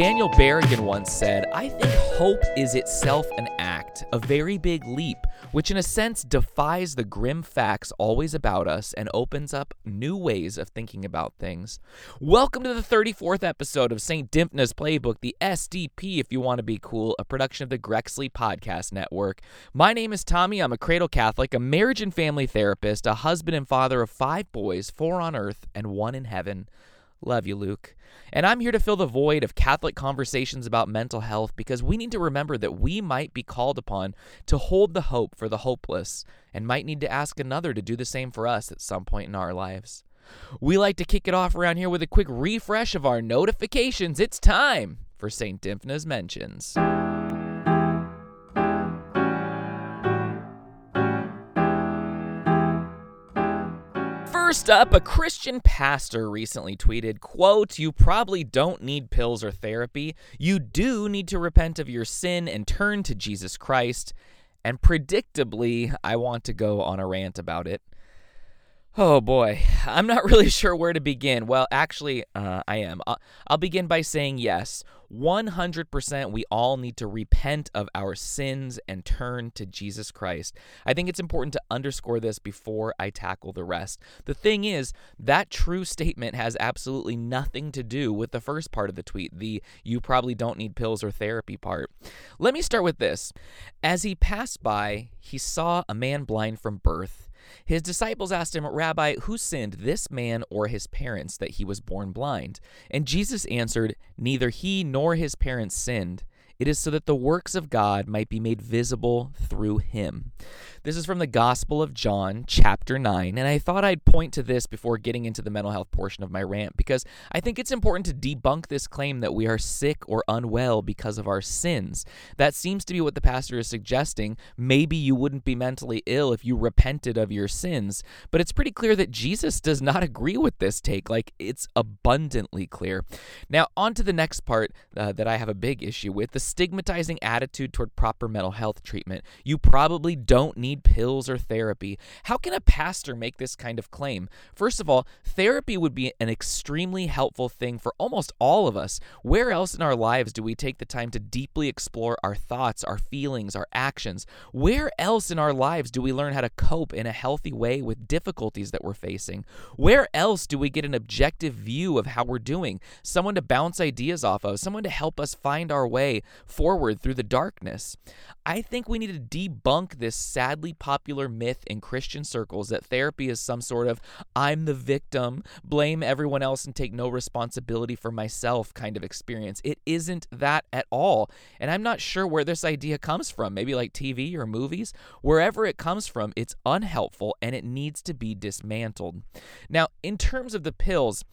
Daniel Berrigan once said, I think hope is itself an act, a very big leap, which in a sense defies the grim facts always about us and opens up new ways of thinking about things. Welcome to the 34th episode of St. Dymphna's Playbook, the SDP if you want to be cool, a production of the Grexley Podcast Network. My name is Tommy. I'm a cradle Catholic, a marriage and family therapist, a husband and father of five boys, four on earth and one in heaven. Love you, Luke. And I'm here to fill the void of Catholic conversations about mental health because we need to remember that we might be called upon to hold the hope for the hopeless and might need to ask another to do the same for us at some point in our lives. We like to kick it off around here with a quick refresh of our notifications. It's time for St. Dymphna's Mentions. First up, a Christian pastor recently tweeted, quote, "You probably don't need pills or therapy. You do need to repent of your sin and turn to Jesus Christ." And predictably, I want to go on a rant about it. Oh boy, I'm not really sure where to begin. Well, actually, uh, I am. I'll, I'll begin by saying yes, 100% we all need to repent of our sins and turn to Jesus Christ. I think it's important to underscore this before I tackle the rest. The thing is, that true statement has absolutely nothing to do with the first part of the tweet, the you probably don't need pills or therapy part. Let me start with this. As he passed by, he saw a man blind from birth his disciples asked him, Rabbi, who sinned, this man or his parents, that he was born blind? And Jesus answered, Neither he nor his parents sinned. It is so that the works of God might be made visible through him. This is from the Gospel of John, chapter 9, and I thought I'd point to this before getting into the mental health portion of my rant because I think it's important to debunk this claim that we are sick or unwell because of our sins. That seems to be what the pastor is suggesting. Maybe you wouldn't be mentally ill if you repented of your sins, but it's pretty clear that Jesus does not agree with this take. Like, it's abundantly clear. Now, on to the next part uh, that I have a big issue with the stigmatizing attitude toward proper mental health treatment. You probably don't need pills or therapy. How can a pastor make this kind of claim? First of all, therapy would be an extremely helpful thing for almost all of us. Where else in our lives do we take the time to deeply explore our thoughts, our feelings, our actions? Where else in our lives do we learn how to cope in a healthy way with difficulties that we're facing? Where else do we get an objective view of how we're doing? Someone to bounce ideas off of, someone to help us find our way forward through the darkness. I think we need to debunk this sadly popular myth in Christian circles that therapy is some sort of I'm the victim, blame everyone else and take no responsibility for myself kind of experience. It isn't that at all. And I'm not sure where this idea comes from. Maybe like TV or movies. Wherever it comes from, it's unhelpful and it needs to be dismantled. Now, in terms of the pills,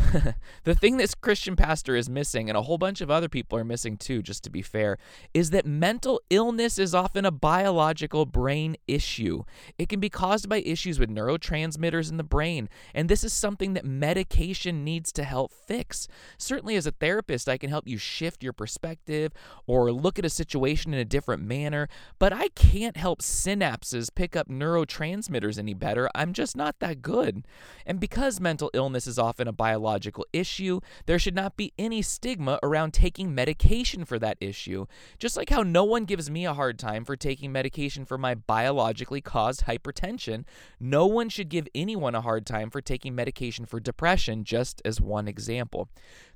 the thing this Christian pastor is missing, and a whole bunch of other people are missing too, just to be fair, is that mental illness is often a biological brain issue. It can be caused by issues with neurotransmitters in the brain, and this is something that medication needs to help fix. Certainly, as a therapist, I can help you shift your perspective or look at a situation in a different manner, but I can't help synapses pick up neurotransmitters any better. I'm just not that good. And because mental illness is often a biological biological issue, there should not be any stigma around taking medication for that issue. Just like how no one gives me a hard time for taking medication for my biologically caused hypertension, no one should give anyone a hard time for taking medication for depression, just as one example.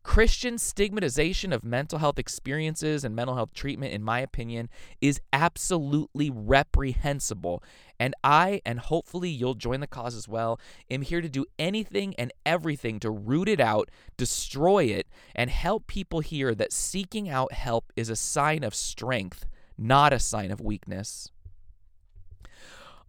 Christian stigmatization of mental health experiences and mental health treatment, in my opinion, is absolutely reprehensible. And I, and hopefully you'll join the cause as well, am here to do anything and everything to root it out, destroy it, and help people hear that seeking out help is a sign of strength, not a sign of weakness.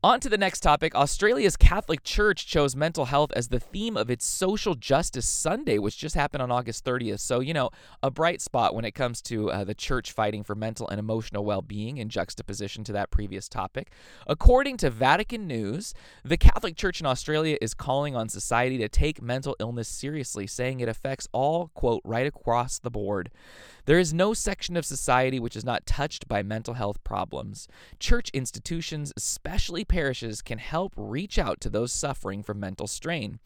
On to the next topic. Australia's Catholic Church chose mental health as the theme of its Social Justice Sunday, which just happened on August 30th. So, you know, a bright spot when it comes to uh, the church fighting for mental and emotional well being in juxtaposition to that previous topic. According to Vatican News, the Catholic Church in Australia is calling on society to take mental illness seriously, saying it affects all, quote, right across the board. There is no section of society which is not touched by mental health problems. Church institutions, especially parishes can help reach out to those suffering from mental strain.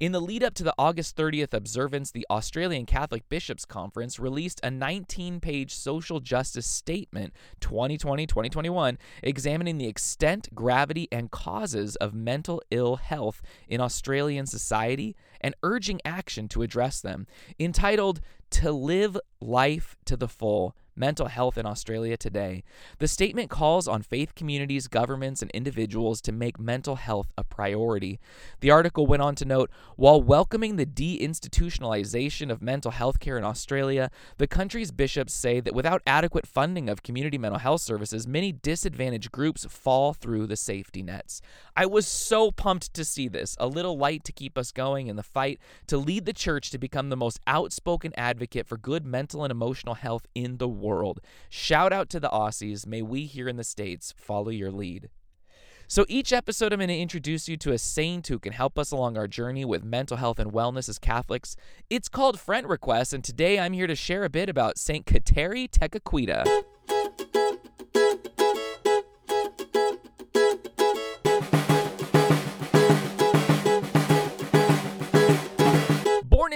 In the lead up to the August 30th observance, the Australian Catholic Bishops' Conference released a 19 page social justice statement 2020 2021 examining the extent, gravity, and causes of mental ill health in Australian society and urging action to address them. Entitled To Live Life to the Full mental health in Australia today. The statement calls on faith communities, governments, and individuals to make mental health a priority. The article went on to note while welcoming the deinstitutionalization of mental health care in Australia, the country's bishops say that without adequate funding of community mental health services, many disadvantaged groups fall through the safety nets. I was so pumped to see this, a little light to keep us going in the fight to lead the church to become the most outspoken advocate for good mental and emotional health in the world. Shout out to the Aussies. May we here in the States follow your lead. So, each episode, I'm going to introduce you to a saint who can help us along our journey with mental health and wellness as Catholics. It's called Friend Request, and today I'm here to share a bit about Saint Kateri Tekakwitha.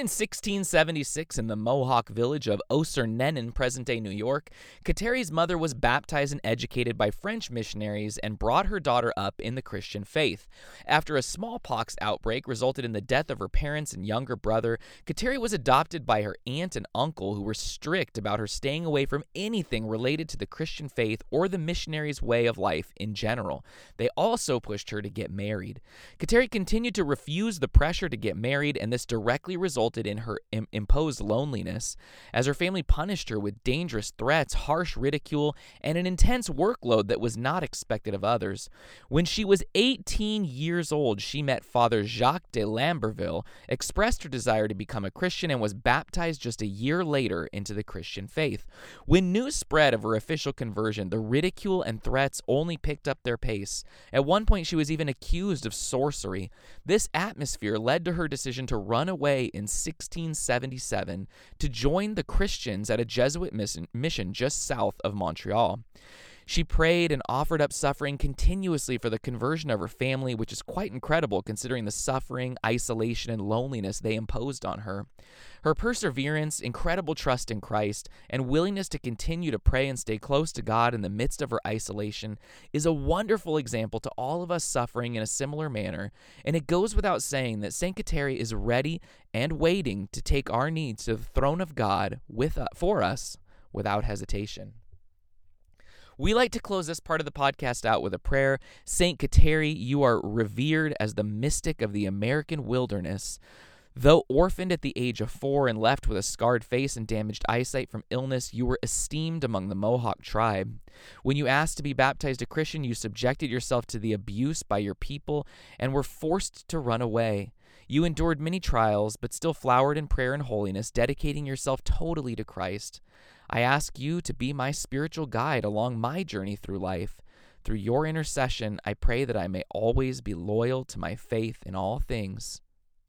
1676 in the Mohawk village of Ossernenon, present day New York, Kateri's mother was baptized and educated by French missionaries and brought her daughter up in the Christian faith. After a smallpox outbreak resulted in the death of her parents and younger brother, Kateri was adopted by her aunt and uncle, who were strict about her staying away from anything related to the Christian faith or the missionaries' way of life in general. They also pushed her to get married. Kateri continued to refuse the pressure to get married, and this directly resulted resulted in her Im- imposed loneliness, as her family punished her with dangerous threats, harsh ridicule, and an intense workload that was not expected of others. When she was 18 years old, she met Father Jacques de Lamberville, expressed her desire to become a Christian, and was baptized just a year later into the Christian faith. When news spread of her official conversion, the ridicule and threats only picked up their pace. At one point, she was even accused of sorcery. This atmosphere led to her decision to run away in 1677 to join the Christians at a Jesuit mission just south of Montreal. She prayed and offered up suffering continuously for the conversion of her family, which is quite incredible considering the suffering, isolation, and loneliness they imposed on her. Her perseverance, incredible trust in Christ, and willingness to continue to pray and stay close to God in the midst of her isolation is a wonderful example to all of us suffering in a similar manner, and it goes without saying that St. Kateri is ready and waiting to take our needs to the throne of God with, uh, for us without hesitation. We like to close this part of the podcast out with a prayer. Saint Kateri, you are revered as the mystic of the American wilderness. Though orphaned at the age of four and left with a scarred face and damaged eyesight from illness, you were esteemed among the Mohawk tribe. When you asked to be baptized a Christian, you subjected yourself to the abuse by your people and were forced to run away. You endured many trials, but still flowered in prayer and holiness, dedicating yourself totally to Christ. I ask you to be my spiritual guide along my journey through life. Through your intercession, I pray that I may always be loyal to my faith in all things.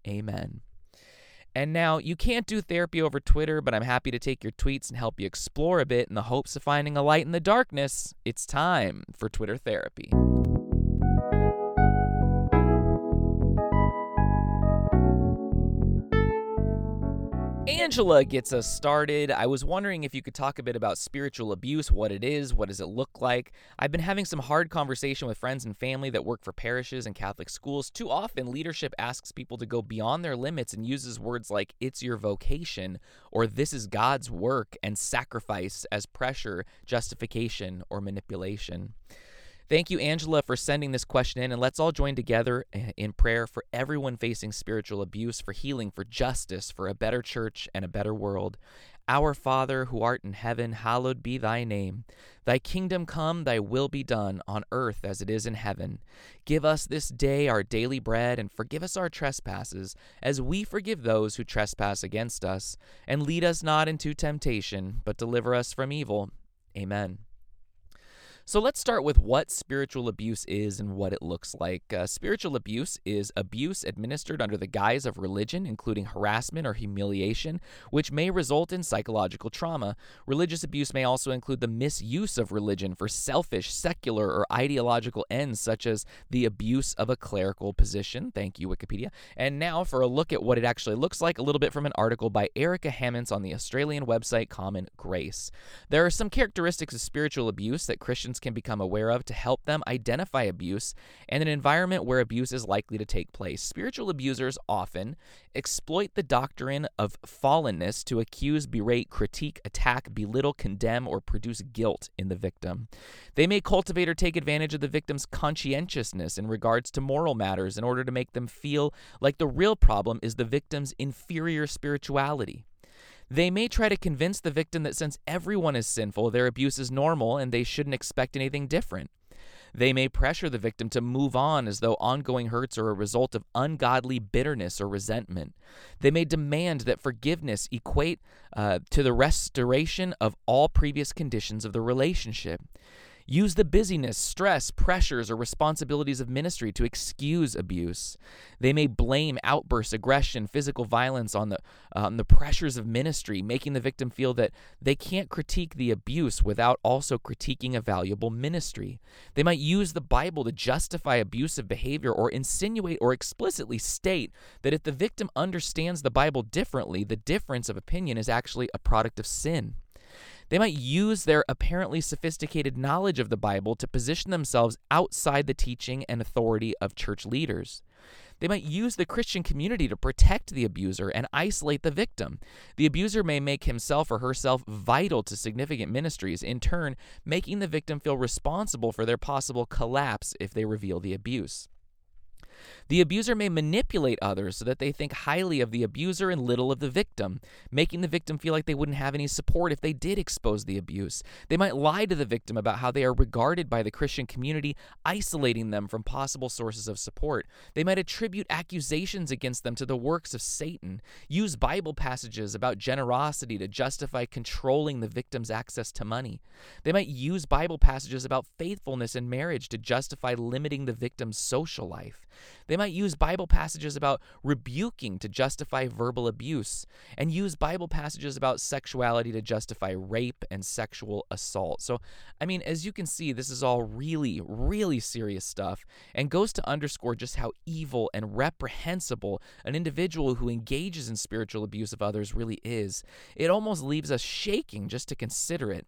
Amen. And now, you can't do therapy over Twitter, but I'm happy to take your tweets and help you explore a bit in the hopes of finding a light in the darkness. It's time for Twitter therapy. Angela gets us started. I was wondering if you could talk a bit about spiritual abuse, what it is, what does it look like. I've been having some hard conversation with friends and family that work for parishes and Catholic schools. Too often, leadership asks people to go beyond their limits and uses words like it's your vocation or this is God's work and sacrifice as pressure, justification, or manipulation. Thank you, Angela, for sending this question in, and let's all join together eh, in prayer for everyone facing spiritual abuse, for healing, for justice, for a better church and a better world. Our Father, who art in heaven, hallowed be thy name. Thy kingdom come, thy will be done, on earth as it is in heaven. Give us this day our daily bread, and forgive us our trespasses, as we forgive those who trespass against us. And lead us not into temptation, but deliver us from evil. Amen. So let's start with what spiritual abuse is and what it looks like. Uh, spiritual abuse is abuse administered under the guise of religion, including harassment or humiliation, which may result in psychological trauma. Religious abuse may also include the misuse of religion for selfish, secular, or ideological ends, such as the abuse of a clerical position. Thank you, Wikipedia. And now for a look at what it actually looks like, a little bit from an article by Erica Hammonds on the Australian website Common Grace. There are some characteristics of spiritual abuse that Christians can become aware of to help them identify abuse and an environment where abuse is likely to take place. Spiritual abusers often exploit the doctrine of fallenness to accuse, berate, critique, attack, belittle, condemn, or produce guilt in the victim. They may cultivate or take advantage of the victim's conscientiousness in regards to moral matters in order to make them feel like the real problem is the victim's inferior spirituality. They may try to convince the victim that since everyone is sinful, their abuse is normal and they shouldn't expect anything different. They may pressure the victim to move on as though ongoing hurts are a result of ungodly bitterness or resentment. They may demand that forgiveness equate uh, to the restoration of all previous conditions of the relationship use the busyness, stress, pressures, or responsibilities of ministry to excuse abuse. They may blame outbursts, aggression, physical violence on the, um, the pressures of ministry, making the victim feel that they can't critique the abuse without also critiquing a valuable ministry. They might use the Bible to justify abusive behavior or insinuate or explicitly state that if the victim understands the Bible differently, the difference of opinion is actually a product of sin. They might use their apparently sophisticated knowledge of the Bible to position themselves outside the teaching and authority of church leaders. They might use the Christian community to protect the abuser and isolate the victim. The abuser may make himself or herself vital to significant ministries, in turn, making the victim feel responsible for their possible collapse if they reveal the abuse. The abuser may manipulate others so that they think highly of the abuser and little of the victim, making the victim feel like they wouldn't have any support if they did expose the abuse. They might lie to the victim about how they are regarded by the Christian community, isolating them from possible sources of support. They might attribute accusations against them to the works of Satan, use Bible passages about generosity to justify controlling the victim's access to money. They might use Bible passages about faithfulness in marriage to justify limiting the victim's social life. They might use Bible passages about rebuking to justify verbal abuse, and use Bible passages about sexuality to justify rape and sexual assault. So, I mean, as you can see, this is all really, really serious stuff and goes to underscore just how evil and reprehensible an individual who engages in spiritual abuse of others really is. It almost leaves us shaking just to consider it.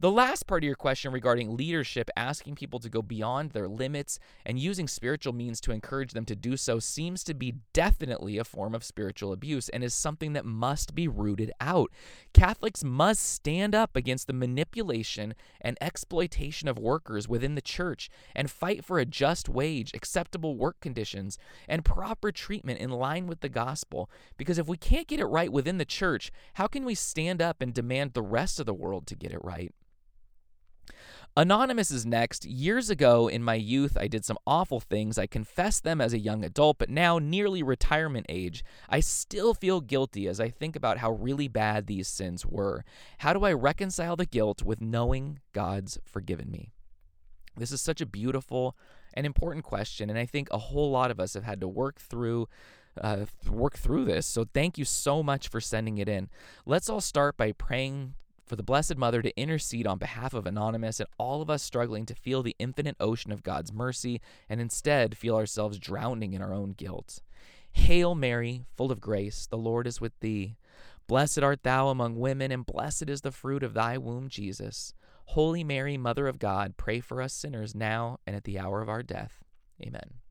The last part of your question regarding leadership, asking people to go beyond their limits and using spiritual means to encourage them to do so, seems to be definitely a form of spiritual abuse and is something that must be rooted out. Catholics must stand up against the manipulation and exploitation of workers within the church and fight for a just wage, acceptable work conditions, and proper treatment in line with the gospel. Because if we can't get it right within the church, how can we stand up and demand the rest of the world to get it right? Anonymous is next. Years ago in my youth, I did some awful things. I confessed them as a young adult, but now, nearly retirement age, I still feel guilty as I think about how really bad these sins were. How do I reconcile the guilt with knowing God's forgiven me? This is such a beautiful and important question, and I think a whole lot of us have had to work through uh, work through this. So thank you so much for sending it in. Let's all start by praying for the Blessed Mother to intercede on behalf of Anonymous and all of us struggling to feel the infinite ocean of God's mercy and instead feel ourselves drowning in our own guilt. Hail Mary, full of grace, the Lord is with thee. Blessed art thou among women, and blessed is the fruit of thy womb, Jesus. Holy Mary, Mother of God, pray for us sinners now and at the hour of our death. Amen.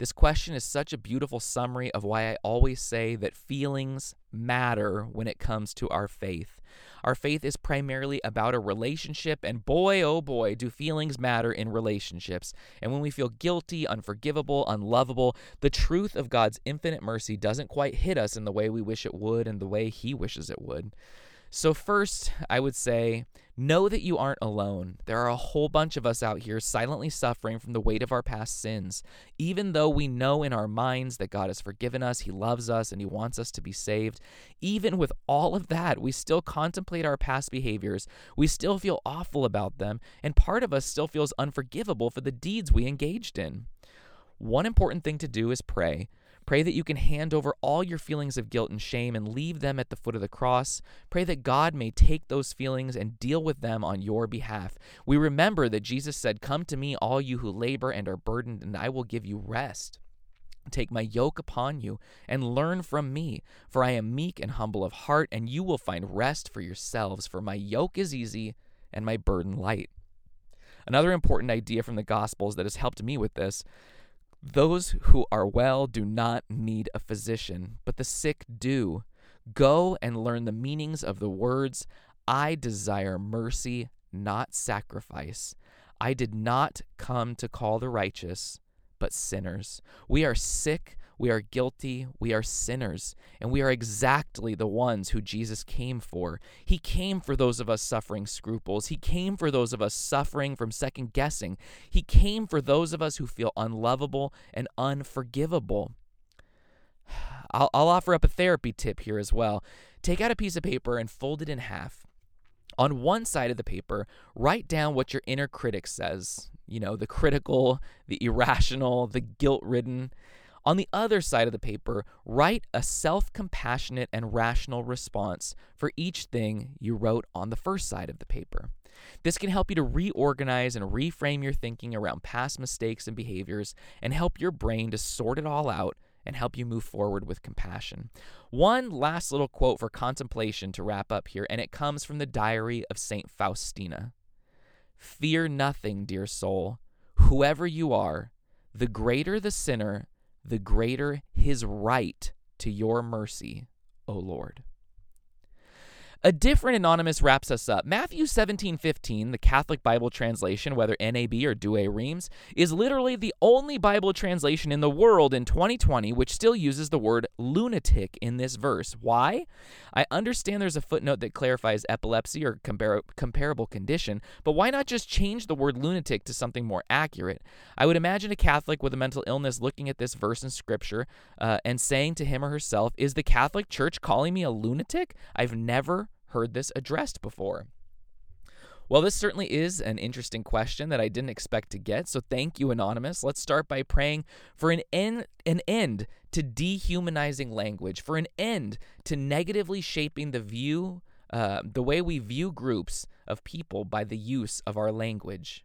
This question is such a beautiful summary of why I always say that feelings matter when it comes to our faith. Our faith is primarily about a relationship, and boy, oh boy, do feelings matter in relationships. And when we feel guilty, unforgivable, unlovable, the truth of God's infinite mercy doesn't quite hit us in the way we wish it would and the way He wishes it would. So, first, I would say know that you aren't alone. There are a whole bunch of us out here silently suffering from the weight of our past sins. Even though we know in our minds that God has forgiven us, He loves us, and He wants us to be saved, even with all of that, we still contemplate our past behaviors. We still feel awful about them, and part of us still feels unforgivable for the deeds we engaged in. One important thing to do is pray. Pray that you can hand over all your feelings of guilt and shame and leave them at the foot of the cross. Pray that God may take those feelings and deal with them on your behalf. We remember that Jesus said, Come to me, all you who labor and are burdened, and I will give you rest. Take my yoke upon you and learn from me, for I am meek and humble of heart, and you will find rest for yourselves, for my yoke is easy and my burden light. Another important idea from the Gospels that has helped me with this those who are well do not need a physician, but the sick do. Go and learn the meanings of the words, I desire mercy, not sacrifice. I did not come to call the righteous, but sinners. We are sick we are guilty, we are sinners, and we are exactly the ones who Jesus came for. He came for those of us suffering scruples. He came for those of us suffering from second guessing. He came for those of us who feel unlovable and unforgivable. I'll, I'll offer up a therapy tip here as well. Take out a piece of paper and fold it in half. On one side of the paper, write down what your inner critic says. You know, the critical, the irrational, the guilt ridden. On the other side of the paper, write a self compassionate and rational response for each thing you wrote on the first side of the paper. This can help you to reorganize and reframe your thinking around past mistakes and behaviors and help your brain to sort it all out and help you move forward with compassion. One last little quote for contemplation to wrap up here, and it comes from the diary of St. Faustina Fear nothing, dear soul. Whoever you are, the greater the sinner, the greater his right to your mercy, O Lord. A different anonymous wraps us up. Matthew 17, 15, the Catholic Bible translation, whether NAB or Douay Rheims, is literally the only Bible translation in the world in 2020 which still uses the word lunatic in this verse. Why? I understand there's a footnote that clarifies epilepsy or compar- comparable condition, but why not just change the word lunatic to something more accurate? I would imagine a Catholic with a mental illness looking at this verse in Scripture uh, and saying to him or herself, Is the Catholic Church calling me a lunatic? I've never heard this addressed before? Well, this certainly is an interesting question that I didn't expect to get. So thank you, Anonymous. Let's start by praying for an end, an end to dehumanizing language, for an end to negatively shaping the view, uh, the way we view groups of people by the use of our language.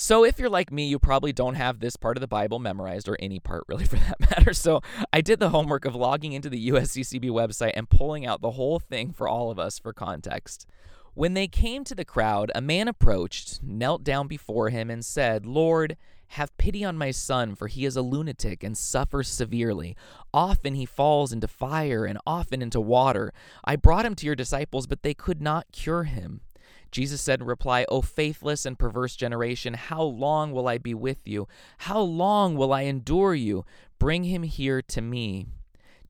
So if you're like me, you probably don't have this part of the Bible memorized, or any part really for that matter. So I did the homework of logging into the USCCB website and pulling out the whole thing for all of us for context. When they came to the crowd, a man approached, knelt down before him, and said, Lord, have pity on my son, for he is a lunatic and suffers severely. Often he falls into fire and often into water. I brought him to your disciples, but they could not cure him. Jesus said in reply, O faithless and perverse generation, how long will I be with you? How long will I endure you? Bring him here to me.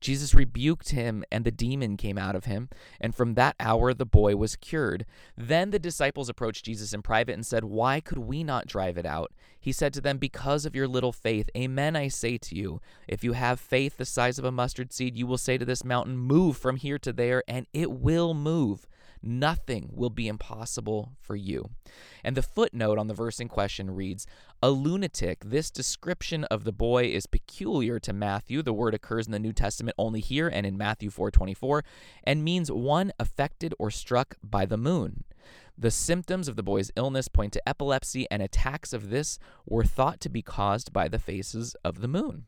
Jesus rebuked him, and the demon came out of him. And from that hour, the boy was cured. Then the disciples approached Jesus in private and said, Why could we not drive it out? He said to them, Because of your little faith. Amen, I say to you. If you have faith the size of a mustard seed, you will say to this mountain, Move from here to there, and it will move Nothing will be impossible for you. And the footnote on the verse in question reads A lunatic, this description of the boy is peculiar to Matthew. The word occurs in the New Testament only here and in Matthew 4:24 and means one affected or struck by the moon. The symptoms of the boy's illness point to epilepsy, and attacks of this were thought to be caused by the phases of the moon.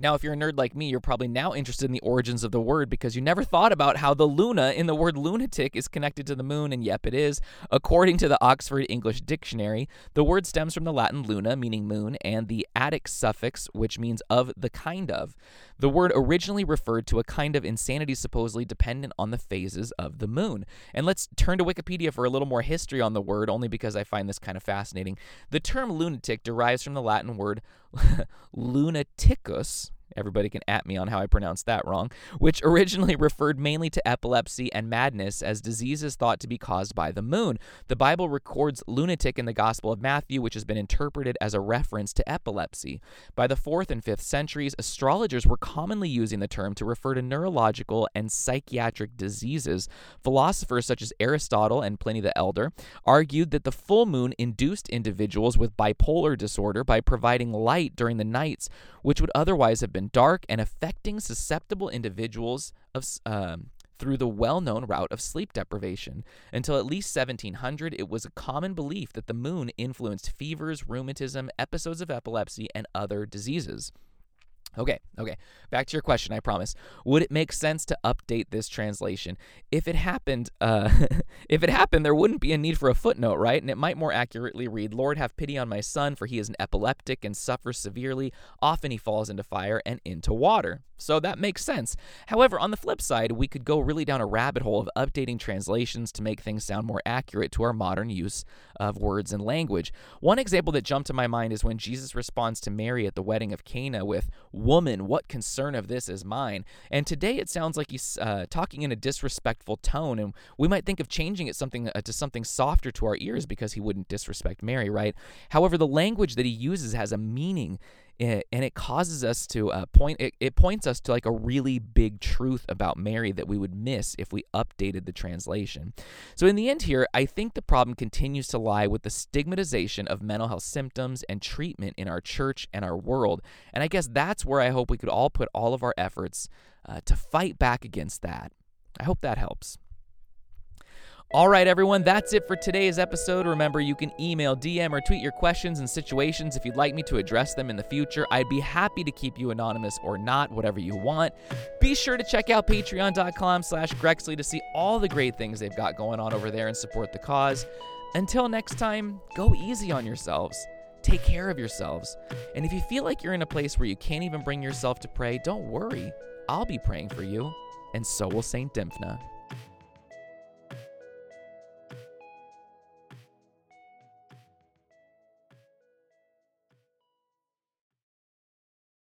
Now, if you're a nerd like me, you're probably now interested in the origins of the word because you never thought about how the luna in the word lunatic is connected to the moon, and yep, it is. According to the Oxford English Dictionary, the word stems from the Latin luna, meaning moon, and the Attic suffix, which means of the kind of. The word originally referred to a kind of insanity supposedly dependent on the phases of the moon. And let's turn to Wikipedia for a little more history on the word, only because I find this kind of fascinating. The term lunatic derives from the Latin word lunaticus, Everybody can at me on how I pronounced that wrong, which originally referred mainly to epilepsy and madness as diseases thought to be caused by the moon. The Bible records lunatic in the Gospel of Matthew, which has been interpreted as a reference to epilepsy. By the 4th and 5th centuries, astrologers were commonly using the term to refer to neurological and psychiatric diseases. Philosophers such as Aristotle and Pliny the Elder argued that the full moon induced individuals with bipolar disorder by providing light during the nights, which would otherwise have been been dark and affecting susceptible individuals of, um, through the well known route of sleep deprivation. Until at least 1700, it was a common belief that the moon influenced fevers, rheumatism, episodes of epilepsy, and other diseases. Okay, okay. Back to your question, I promise. Would it make sense to update this translation? If it happened, uh, if it happened, there wouldn't be a need for a footnote, right? And it might more accurately read, Lord, have pity on my son, for he is an epileptic and suffers severely. Often he falls into fire and into water. So that makes sense. However, on the flip side, we could go really down a rabbit hole of updating translations to make things sound more accurate to our modern use of words and language. One example that jumped to my mind is when Jesus responds to Mary at the wedding of Cana with, Woman, what concern of this is mine? And today it sounds like he's uh, talking in a disrespectful tone, and we might think of changing it something uh, to something softer to our ears because he wouldn't disrespect Mary, right? However, the language that he uses has a meaning and it causes us to uh, point it, it points us to like a really big truth about mary that we would miss if we updated the translation. So in the end here i think the problem continues to lie with the stigmatization of mental health symptoms and treatment in our church and our world. And i guess that's where i hope we could all put all of our efforts uh, to fight back against that. I hope that helps all right, everyone, that's it for today's episode. Remember, you can email, DM, or tweet your questions and situations if you'd like me to address them in the future. I'd be happy to keep you anonymous or not, whatever you want. Be sure to check out patreon.com slash Grexley to see all the great things they've got going on over there and support the cause. Until next time, go easy on yourselves. Take care of yourselves. And if you feel like you're in a place where you can't even bring yourself to pray, don't worry. I'll be praying for you, and so will St. Dymphna.